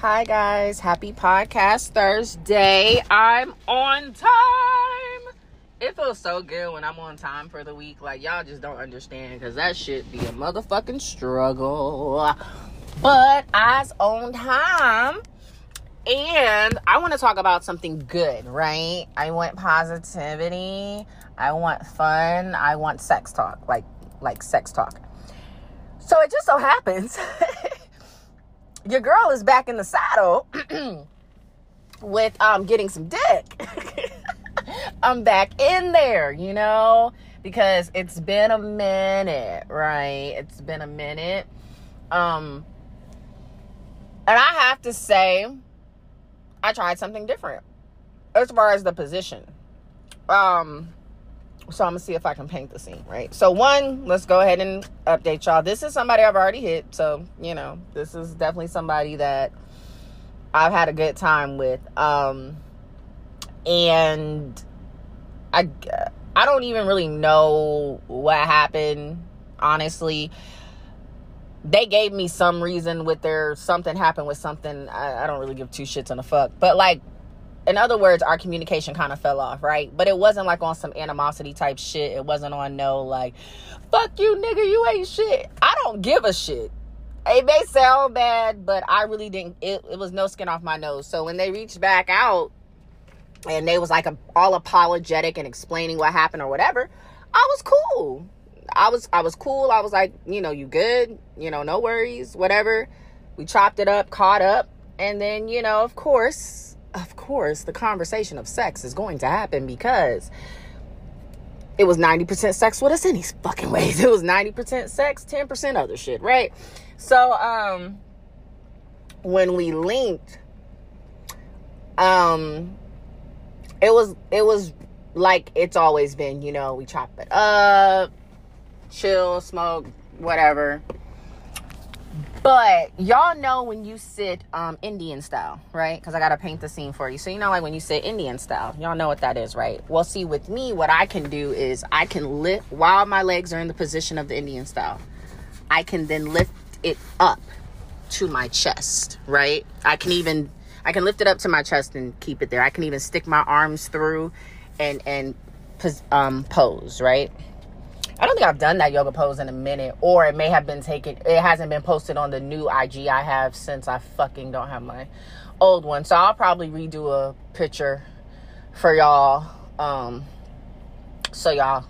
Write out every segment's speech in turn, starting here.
Hi, guys. Happy Podcast Thursday. I'm on time. It feels so good when I'm on time for the week. Like, y'all just don't understand because that should be a motherfucking struggle. But I's on time. And I want to talk about something good, right? I want positivity. I want fun. I want sex talk, like like sex talk. So it just so happens your girl is back in the saddle with um getting some dick. I'm back in there, you know, because it's been a minute, right? It's been a minute. Um and I have to say I tried something different as far as the position. Um so I'm gonna see if I can paint the scene, right? So one, let's go ahead and update y'all. This is somebody I've already hit, so you know, this is definitely somebody that I've had a good time with. Um and I I don't even really know what happened, honestly. They gave me some reason with their something happened with something. I, I don't really give two shits on the fuck. But like in other words, our communication kind of fell off, right? But it wasn't like on some animosity type shit. It wasn't on no like, fuck you, nigga, you ain't shit. I don't give a shit. It may sound bad, but I really didn't. It, it was no skin off my nose. So when they reached back out and they was like a, all apologetic and explaining what happened or whatever, I was cool. I was I was cool. I was like, you know, you good? You know, no worries, whatever. We chopped it up, caught up, and then you know, of course of course, the conversation of sex is going to happen because it was 90% sex with us any fucking ways. It was 90% sex, 10% other shit, right? So, um, when we linked, um, it was, it was like it's always been, you know, we chop it up, chill, smoke, whatever. But y'all know when you sit um, Indian style, right? Because I got to paint the scene for you. So, you know, like when you sit Indian style, y'all know what that is, right? Well, see, with me, what I can do is I can lift while my legs are in the position of the Indian style, I can then lift it up to my chest, right? I can even. I can lift it up to my chest and keep it there. I can even stick my arms through and and um, pose, right? I don't think I've done that yoga pose in a minute, or it may have been taken. It hasn't been posted on the new IG I have since I fucking don't have my old one. So I'll probably redo a picture for y'all. Um, so y'all,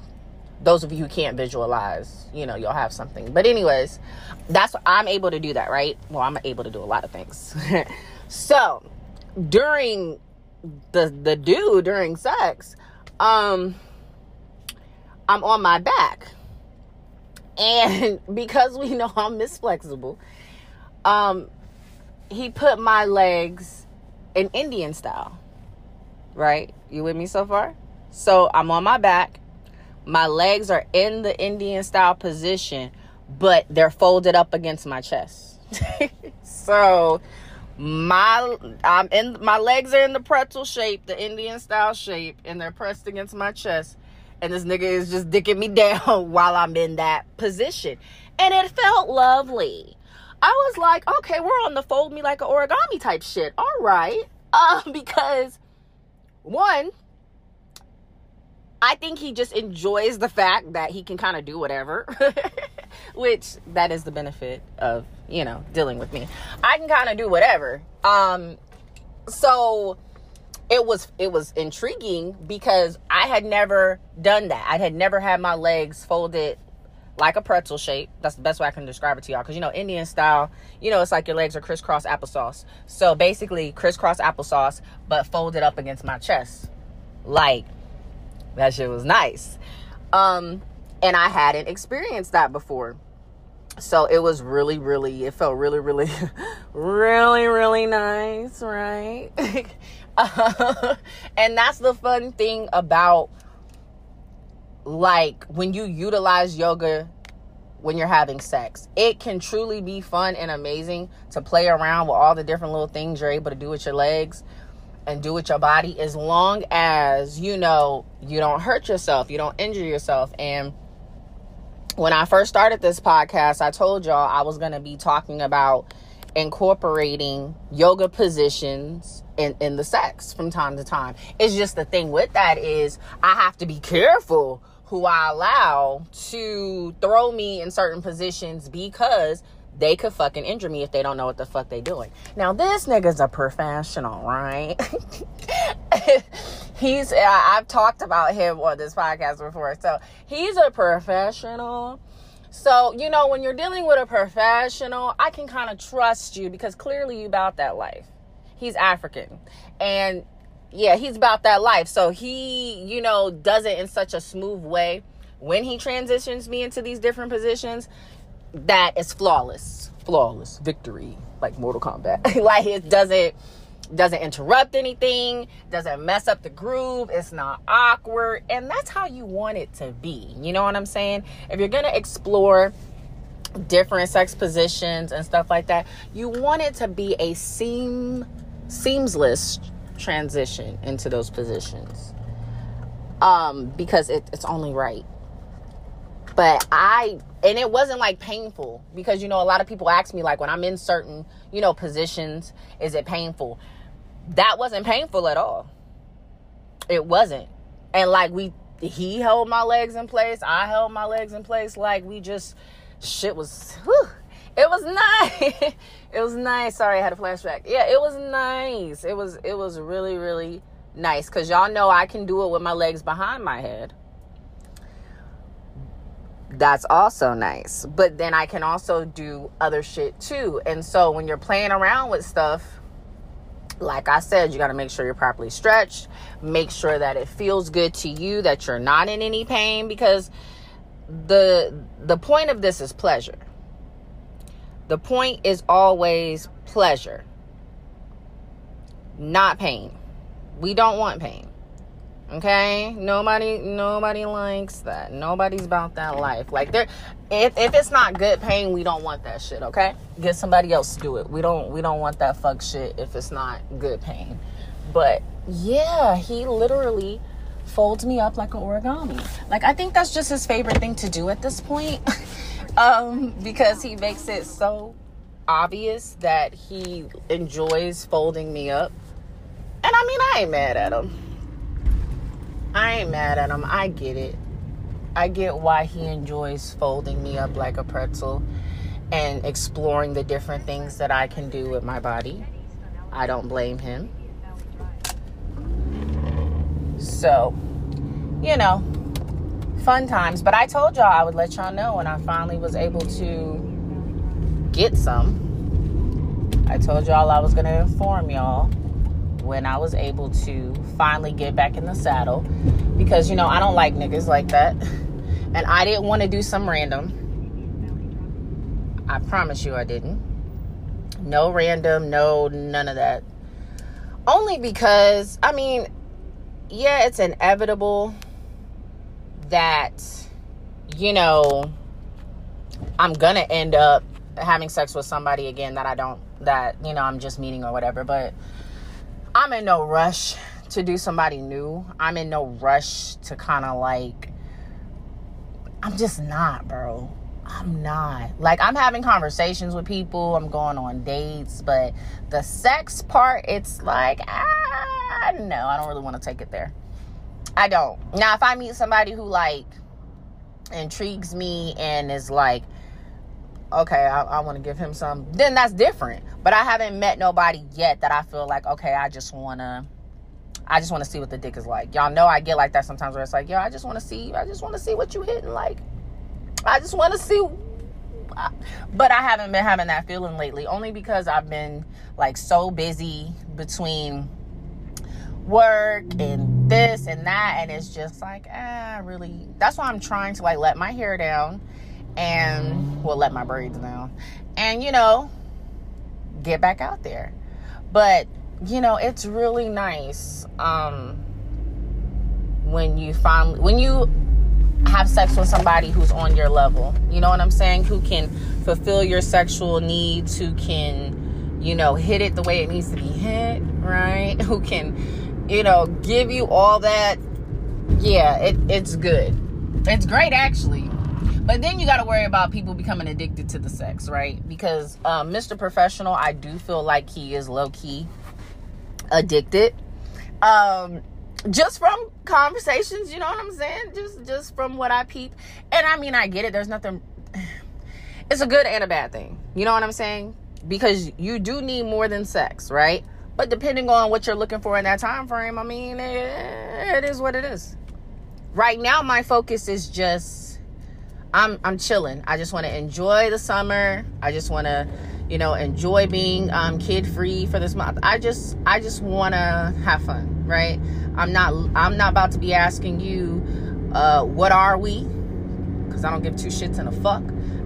those of you who can't visualize, you know, you'll have something. But anyways, that's I'm able to do that, right? Well, I'm able to do a lot of things. so during the the do during sex, um I'm on my back. And because we know I'm Miss Flexible, um, he put my legs in Indian style. Right? You with me so far? So I'm on my back. My legs are in the Indian style position, but they're folded up against my chest. so my I'm in my legs are in the pretzel shape, the Indian style shape, and they're pressed against my chest and this nigga is just dicking me down while I'm in that position. And it felt lovely. I was like, okay, we're on the fold me like an origami type shit. All right. Uh, because one, I think he just enjoys the fact that he can kind of do whatever, which that is the benefit of, you know, dealing with me. I can kind of do whatever. Um, so it was it was intriguing because I had never done that. I had never had my legs folded like a pretzel shape. That's the best way I can describe it to y'all. Because you know, Indian style, you know, it's like your legs are crisscross applesauce. So basically, crisscross applesauce, but folded up against my chest. Like that shit was nice. Um, and I hadn't experienced that before. So it was really, really, it felt really, really, really, really nice, right? and that's the fun thing about like when you utilize yoga when you're having sex. It can truly be fun and amazing to play around with all the different little things you're able to do with your legs and do with your body as long as you know you don't hurt yourself, you don't injure yourself. And when I first started this podcast, I told y'all I was going to be talking about incorporating yoga positions in, in the sex from time to time. It's just the thing with that is I have to be careful who I allow to throw me in certain positions because they could fucking injure me if they don't know what the fuck they doing. Now this nigga's a professional, right? he's I've talked about him on this podcast before. So he's a professional. So, you know, when you're dealing with a professional, I can kind of trust you because clearly you about that life. He's African. And yeah, he's about that life. So he, you know, does it in such a smooth way when he transitions me into these different positions that is flawless. Flawless victory, like Mortal Kombat. like it doesn't doesn't interrupt anything, doesn't mess up the groove, it's not awkward, and that's how you want it to be. You know what I'm saying? If you're going to explore different sex positions and stuff like that, you want it to be a seam seamless transition into those positions. Um because it, it's only right. But I and it wasn't like painful because you know a lot of people ask me like when I'm in certain, you know, positions, is it painful? that wasn't painful at all. It wasn't. And like we he held my legs in place, I held my legs in place like we just shit was whew, it was nice. it was nice. Sorry, I had a flashback. Yeah, it was nice. It was it was really really nice cuz y'all know I can do it with my legs behind my head. That's also nice. But then I can also do other shit too. And so when you're playing around with stuff, like I said, you got to make sure you're properly stretched. Make sure that it feels good to you, that you're not in any pain because the the point of this is pleasure. The point is always pleasure, not pain. We don't want pain. Okay? Nobody nobody likes that. Nobody's about that life. Like there if if it's not good pain, we don't want that shit, okay? Get somebody else to do it. We don't we don't want that fuck shit if it's not good pain. But yeah, he literally folds me up like an origami. Like I think that's just his favorite thing to do at this point. um because he makes it so obvious that he enjoys folding me up. And I mean, I ain't mad at him ain't mad at him. I get it. I get why he enjoys folding me up like a pretzel and exploring the different things that I can do with my body. I don't blame him. So, you know, fun times. But I told y'all I would let y'all know when I finally was able to get some. I told y'all I was going to inform y'all when I was able to finally get back in the saddle. Because you know I don't like niggas like that. And I didn't want to do some random. I promise you I didn't. No random no none of that. Only because I mean yeah it's inevitable that you know I'm gonna end up having sex with somebody again that I don't that you know I'm just meeting or whatever but I'm in no rush to do somebody new. I'm in no rush to kind of like, I'm just not, bro. I'm not. Like, I'm having conversations with people, I'm going on dates, but the sex part, it's like, ah, no, I don't really want to take it there. I don't. Now, if I meet somebody who, like, intrigues me and is like, okay, I, I want to give him some, then that's different. But I haven't met nobody yet that I feel like, okay, I just want to. I just want to see what the dick is like. Y'all know I get like that sometimes where it's like, yo, I just want to see, I just want to see what you hitting like. I just want to see. But I haven't been having that feeling lately, only because I've been like so busy between work and this and that, and it's just like, ah, really. That's why I'm trying to like let my hair down and well let my braids down and you know get back out there. But you know it's really nice um when you finally when you have sex with somebody who's on your level. You know what i'm saying? Who can fulfill your sexual needs who can you know hit it the way it needs to be hit right? Who can you know give you all that. Yeah it, it's good. It's great actually But then you got to worry about people becoming addicted to the sex, right? Because um, Mr. Professional, I do feel like he is low key addicted. Um, just from conversations, you know what I'm saying? Just just from what I peep. And I mean, I get it. There's nothing. It's a good and a bad thing. You know what I'm saying? Because you do need more than sex, right? But depending on what you're looking for in that time frame, I mean, it, it is what it is. Right now, my focus is just I'm I'm chilling. I just want to enjoy the summer. I just want to, you know, enjoy being um, kid free for this month. I just I just want to have fun, right? I'm not I'm not about to be asking you, uh, what are we? Because I don't give two shits in a fuck.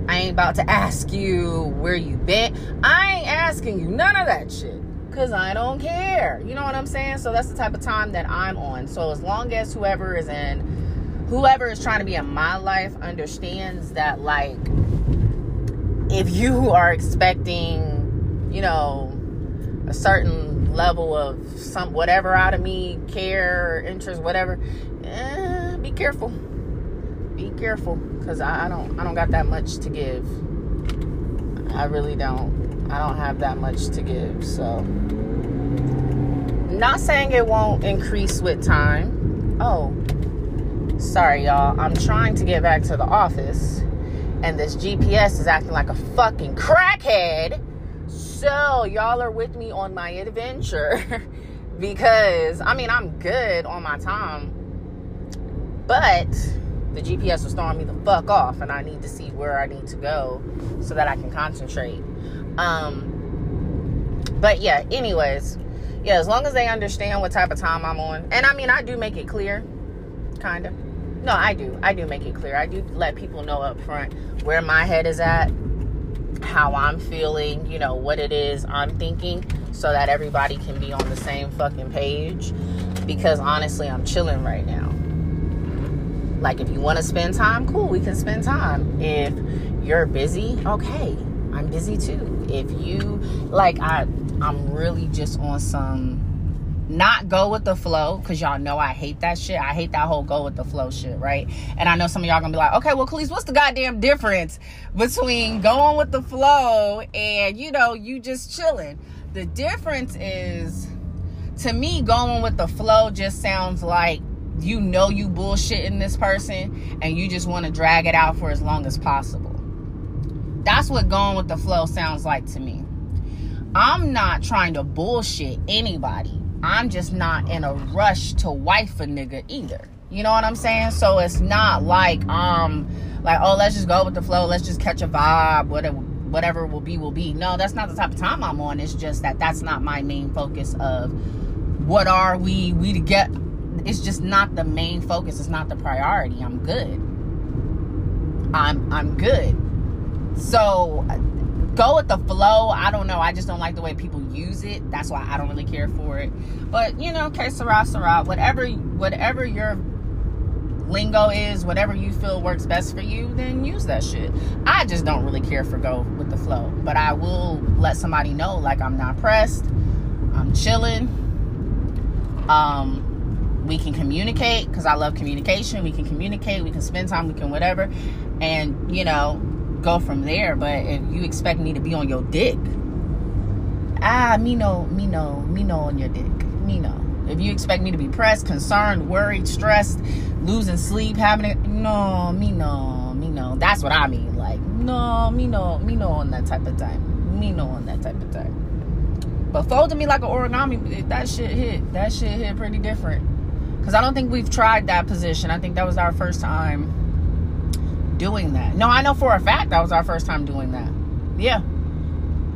I ain't about to ask you where you been. I ain't asking you none of that shit because I don't care. You know what I'm saying? So that's the type of time that I'm on. So as long as whoever is in, whoever is trying to be in my life understands that, like, if you are expecting, you know, a certain level of some whatever out of me, care, interest, whatever, eh, be careful. Be careful, cause I, I don't, I don't got that much to give. I really don't. I don't have that much to give. So, not saying it won't increase with time. Oh, sorry, y'all. I'm trying to get back to the office, and this GPS is acting like a fucking crackhead. So, y'all are with me on my adventure because I mean, I'm good on my time, but the GPS was throwing me the fuck off, and I need to see where I need to go so that I can concentrate. Um, but yeah, anyways, yeah, as long as they understand what type of time I'm on, and I mean, I do make it clear, kind of. No, I do. I do make it clear. I do let people know up front where my head is at, how I'm feeling, you know, what it is I'm thinking, so that everybody can be on the same fucking page. Because honestly, I'm chilling right now. Like, if you want to spend time, cool, we can spend time. If you're busy, okay, I'm busy too. If you like I I'm really just on some not go with the flow because y'all know I hate that shit. I hate that whole go with the flow shit, right? And I know some of y'all gonna be like, okay, well, Kalise, what's the goddamn difference between going with the flow and you know you just chilling? The difference is, to me, going with the flow just sounds like you know you bullshitting this person and you just want to drag it out for as long as possible. That's what going with the flow sounds like to me. I'm not trying to bullshit anybody. I'm just not in a rush to wife a nigga either. You know what I'm saying? So it's not like um like oh let's just go with the flow, let's just catch a vibe, whatever whatever will be will be. No, that's not the type of time I'm on. It's just that that's not my main focus of what are we we to get it's just not the main focus. It's not the priority. I'm good. I'm I'm good. So go with the flow. I don't know. I just don't like the way people use it. That's why I don't really care for it. But you know, okay, Sarah, Sarah, whatever, whatever your lingo is, whatever you feel works best for you, then use that shit. I just don't really care for go with the flow. But I will let somebody know, like I'm not pressed. I'm chilling. Um, we can communicate because I love communication. We can communicate. We can spend time. We can whatever. And you know, go from there. But if you expect me to be on your dick, ah, me no, me no, me no on your dick, me no. If you expect me to be pressed, concerned, worried, stressed, losing sleep, having it, no, me no, me no. That's what I mean. Like, no, me no, me no on that type of time. Me no on that type of time. But folding me like an origami, that shit hit. That shit hit pretty different. Because I don't think we've tried that position. I think that was our first time doing that. No, I know for a fact that was our first time doing that. Yeah.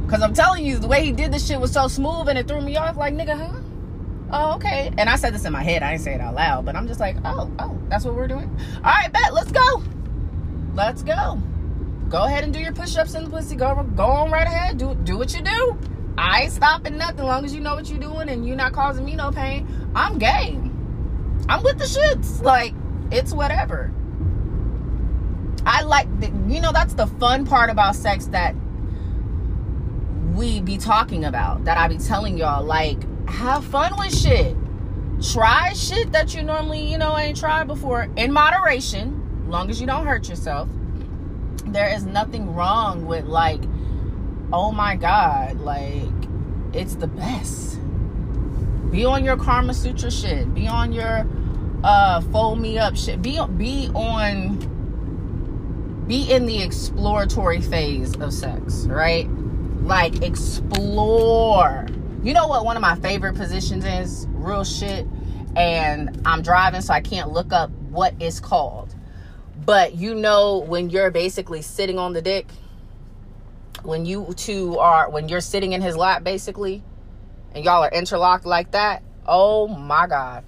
Cause I'm telling you, the way he did this shit was so smooth and it threw me off like nigga, huh? Oh, okay. And I said this in my head. I didn't say it out loud, but I'm just like, oh, oh, that's what we're doing. All right, bet. Let's go. Let's go. Go ahead and do your push-ups in the pussy. Go, go on right ahead. Do do what you do. I ain't stopping nothing. Long as you know what you're doing and you're not causing me no pain, I'm game. I'm with the shits. Like it's whatever. I like, you know, that's the fun part about sex that we be talking about, that I be telling y'all. Like, have fun with shit. Try shit that you normally, you know, ain't tried before in moderation, long as you don't hurt yourself. there is nothing wrong with like oh my god like it's the best be on your karma sutra shit be on your uh fold me up shit be be on be in the exploratory phase of sex right? Like explore. You know what one of my favorite positions is? Real shit. And i'm driving so i can't look up what it's called. But you know when you're basically sitting on the dick? When you two are when you're sitting in his lap basically and y'all are interlocked like that? Oh my god.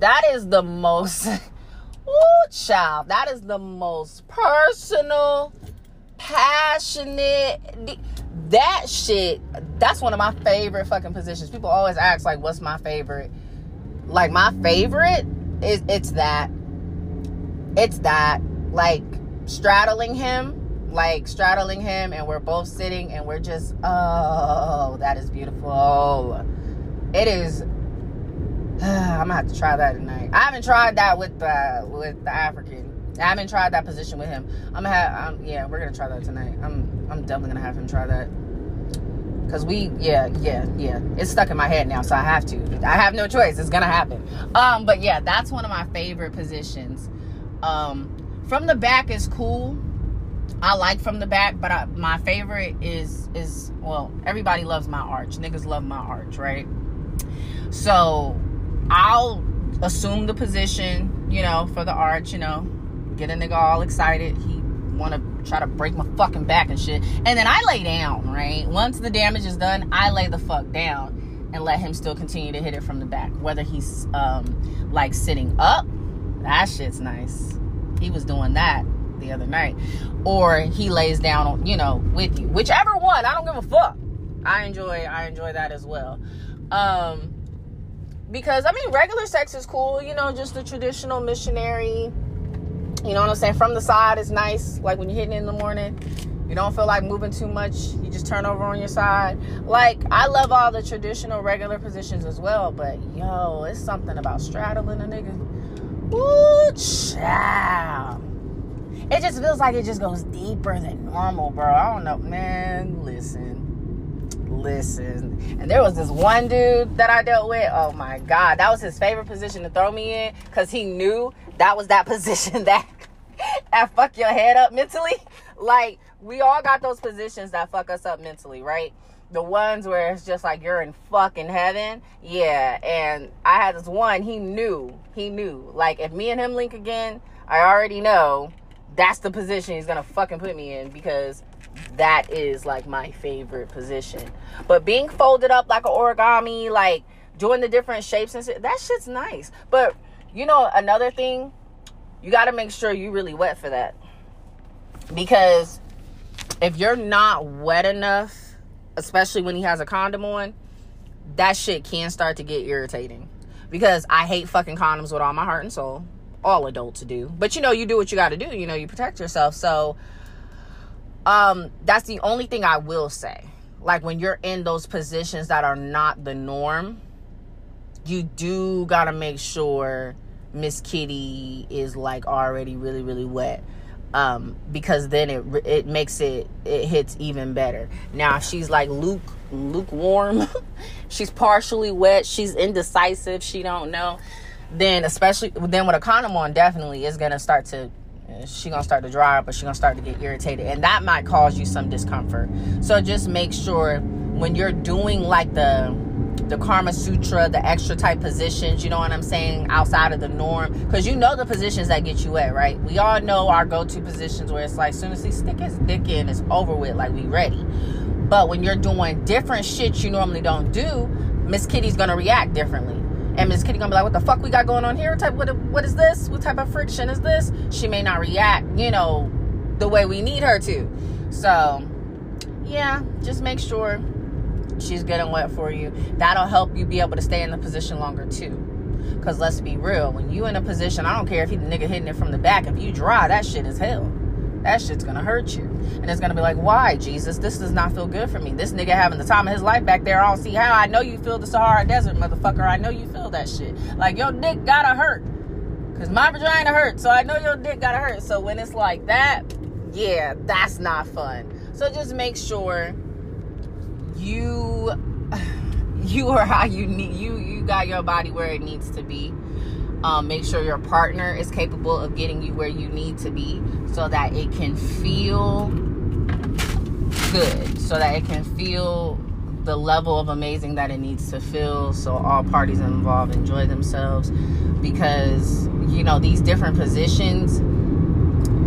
That is the most oh child that is the most personal passionate that shit that's one of my favorite fucking positions. People always ask like what's my favorite? Like my favorite is it's that. It's that like straddling him like straddling him and we're both sitting and we're just oh that is beautiful. It is i'm gonna have to try that tonight. I haven't tried that with the with the african. I haven't tried that position with him. I'm gonna have um, yeah we're gonna try that tonight. I'm i'm definitely gonna have him try that. Because we yeah yeah yeah. It's stuck in my head now so i have to. I have no choice. It's gonna happen. Um but yeah that's one of my favorite positions. Um from the back is cool. I like from the back, but I, my favorite is is well, everybody loves my arch. Niggas love my arch, right? So I'll assume the position, you know, for the arch, you know, get a nigga all excited. He wanna try to break my fucking back and shit. And then I lay down, right? Once the damage is done, I lay the fuck down and let him still continue to hit it from the back. Whether he's um like sitting up, that shit's nice. He was doing that the other night, or he lays down, on, you know, with you. Whichever one, I don't give a fuck. I enjoy, I enjoy that as well. Um, because I mean, regular sex is cool, you know, just the traditional missionary. You know what I'm saying? From the side is nice. Like when you're hitting in the morning, you don't feel like moving too much. You just turn over on your side. Like I love all the traditional regular positions as well, but yo, it's something about straddling a nigga. Ooh, child it just feels like it just goes deeper than normal, bro. I don't know, man. Listen, listen. And there was this one dude that I dealt with. Oh my god, that was his favorite position to throw me in because he knew that was that position that that fuck your head up mentally. Like we all got those positions that fuck us up mentally, right? the ones where it's just like you're in fucking heaven. Yeah, and I had this one, he knew, he knew. Like if me and him link again, I already know that's the position he's gonna fucking put me in because that is like my favorite position. But being folded up like an origami, like doing the different shapes and shit, that shit's nice. But you know, another thing, you gotta make sure you really wet for that. Because if you're not wet enough, especially when he has a condom on, that shit can start to get irritating. Because I hate fucking condoms with all my heart and soul all adults do. But you know, you do what you got to do. You know, you protect yourself. So um that's the only thing I will say. Like when you're in those positions that are not the norm, you do got to make sure Miss Kitty is like already really really wet. Um, because then it it makes it it hits even better. Now if she's like luke lukewarm, she's partially wet, she's indecisive, she don't know then especially then with a condom on, definitely is gonna start to she gonna start to dry up, but she gonna start to get irritated, and that might cause you some discomfort. So just make sure when you're doing like the the Karma Sutra, the extra type positions, you know what I'm saying, outside of the norm, because you know the positions that get you wet, right? We all know our go-to positions where it's like, soon as he stick his dick in, it's over with, like we ready. But when you're doing different shit you normally don't do, Miss Kitty's gonna react differently and Miss Kitty gonna be like, "What the fuck we got going on here? What type what what is this? What type of friction is this?" She may not react, you know, the way we need her to. So, yeah, just make sure she's good and wet for you. That'll help you be able to stay in the position longer too. Cause let's be real, when you in a position, I don't care if he the nigga hitting it from the back. If you dry, that shit is hell that shit's gonna hurt you. And it's gonna be like, why, Jesus? This does not feel good for me. This nigga having the time of his life back there. I don't see how. I know you feel the Sahara Desert, motherfucker. I know you feel that shit. Like, your dick gotta hurt. Cause my vagina hurts, so I know your dick gotta hurt. So when it's like that, yeah, that's not fun. So just make sure you you are how you need you you got your body where it needs to be. Um, make sure your partner is capable of getting you where you need to be so that it can feel good so that it can feel the level of amazing that it needs to feel so all parties involved enjoy themselves. Because you know these different positions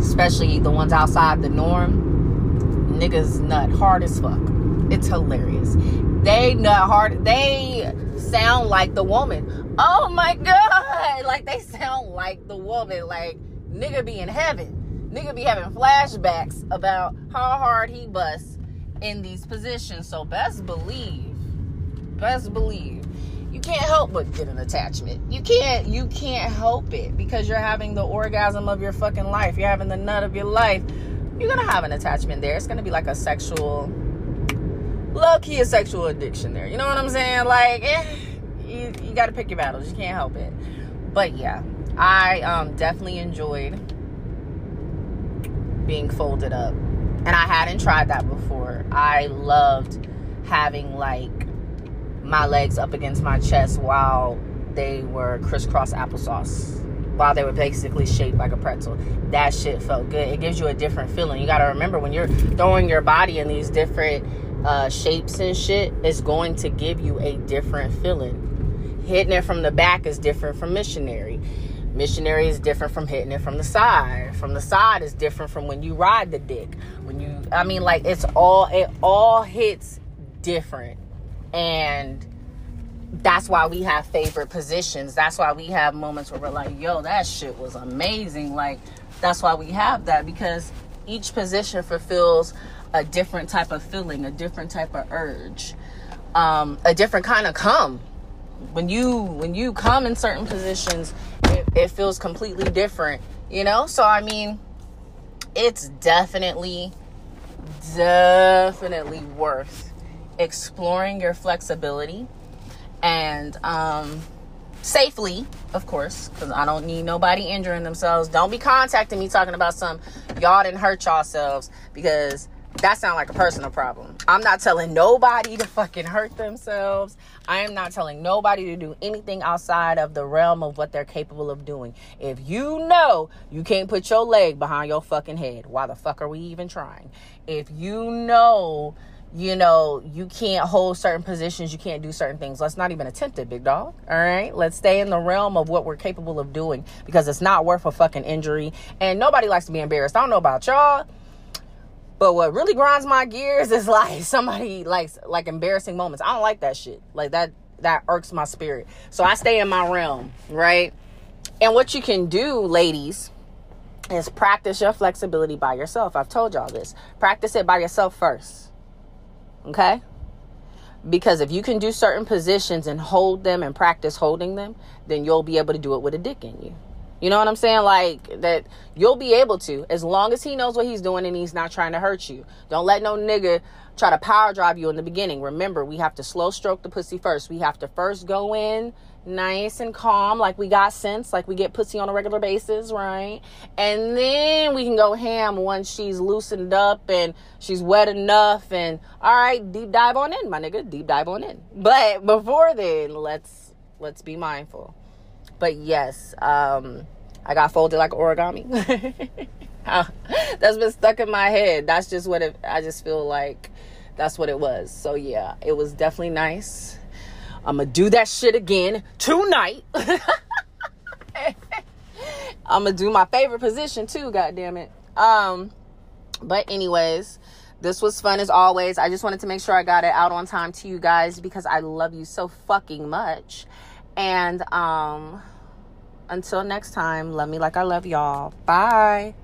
especially the ones outside the norm niggas nut hard as fuck. It's hilarious. They nut hard they sound like the woman. Oh my god like they sound like the woman like nigga be in heaven nigga be having flashbacks about how hard he busts in these positions. So best believe, best believe, you can't help but get an attachment. You can't, you can't help it because you're having the orgasm of your fucking life. You're having the nut of your life. You're gonna have an attachment there. It's gonna be like a sexual, low key a sexual addiction there. You know what I'm saying? Like, eh, you, you got to pick your battles. You can't help it. But yeah, I um, definitely enjoyed being folded up and I hadn't tried that before. I loved having like my legs up against my chest while they were crisscross applesauce. While they were basically shaped like a pretzel. That shit felt good. It gives you a different feeling. You gotta remember when you're throwing your body in these different uh, shapes and shit, it's going to give you a different feeling. Hitting it from the back is different from missionary Missionary is different from hitting it from the side. From the side is different from when you ride the dick. When you, I mean, like it's all it all hits different, and that's why we have favorite positions. That's why we have moments where we're like, "Yo, that shit was amazing." Like that's why we have that because each position fulfills a different type of feeling, a different type of urge, um, a different kind of come. When you when you come in certain positions, it, it feels completely different, you know? So, I mean, it's definitely, definitely worth exploring your flexibility and um, safely, of course, because I don't need nobody injuring themselves. Don't be contacting me talking about some y'all didn't hurt yourselves because that sounds like a personal problem. I'm not telling nobody to fucking hurt themselves. I am not telling nobody to do anything outside of the realm of what they're capable of doing. If you know you can't put your leg behind your fucking head, why the fuck are we even trying? If you know, you know, you can't hold certain positions, you can't do certain things, let's not even attempt it, big dog. All right? Let's stay in the realm of what we're capable of doing because it's not worth a fucking injury. And nobody likes to be embarrassed. I don't know about y'all but what really grinds my gears is like somebody likes like embarrassing moments. I don't like that shit. Like that that irks my spirit. So I stay in my realm, right? And what you can do, ladies, is practice your flexibility by yourself. I've told y'all this. Practice it by yourself first. Okay? Because if you can do certain positions and hold them and practice holding them, then you'll be able to do it with a dick in you. You know what I'm saying? Like that you'll be able to as long as he knows what he's doing and he's not trying to hurt you. Don't let no nigga try to power drive you in the beginning. Remember, we have to slow stroke the pussy first. We have to first go in nice and calm, like we got sense, like we get pussy on a regular basis, right? And then we can go ham once she's loosened up and she's wet enough. And all right, deep dive on in, my nigga, deep dive on in. But before then, let's let's be mindful. But yes, um, I got folded like origami. that's been stuck in my head. That's just what it, I just feel like that's what it was. So yeah, it was definitely nice. I'm gonna do that shit again tonight. I'm gonna do my favorite position too, god damn it. Um, but anyways, this was fun as always. I just wanted to make sure I got it out on time to you guys because I love you so fucking much. And um until next time, love me like I love y'all. Bye.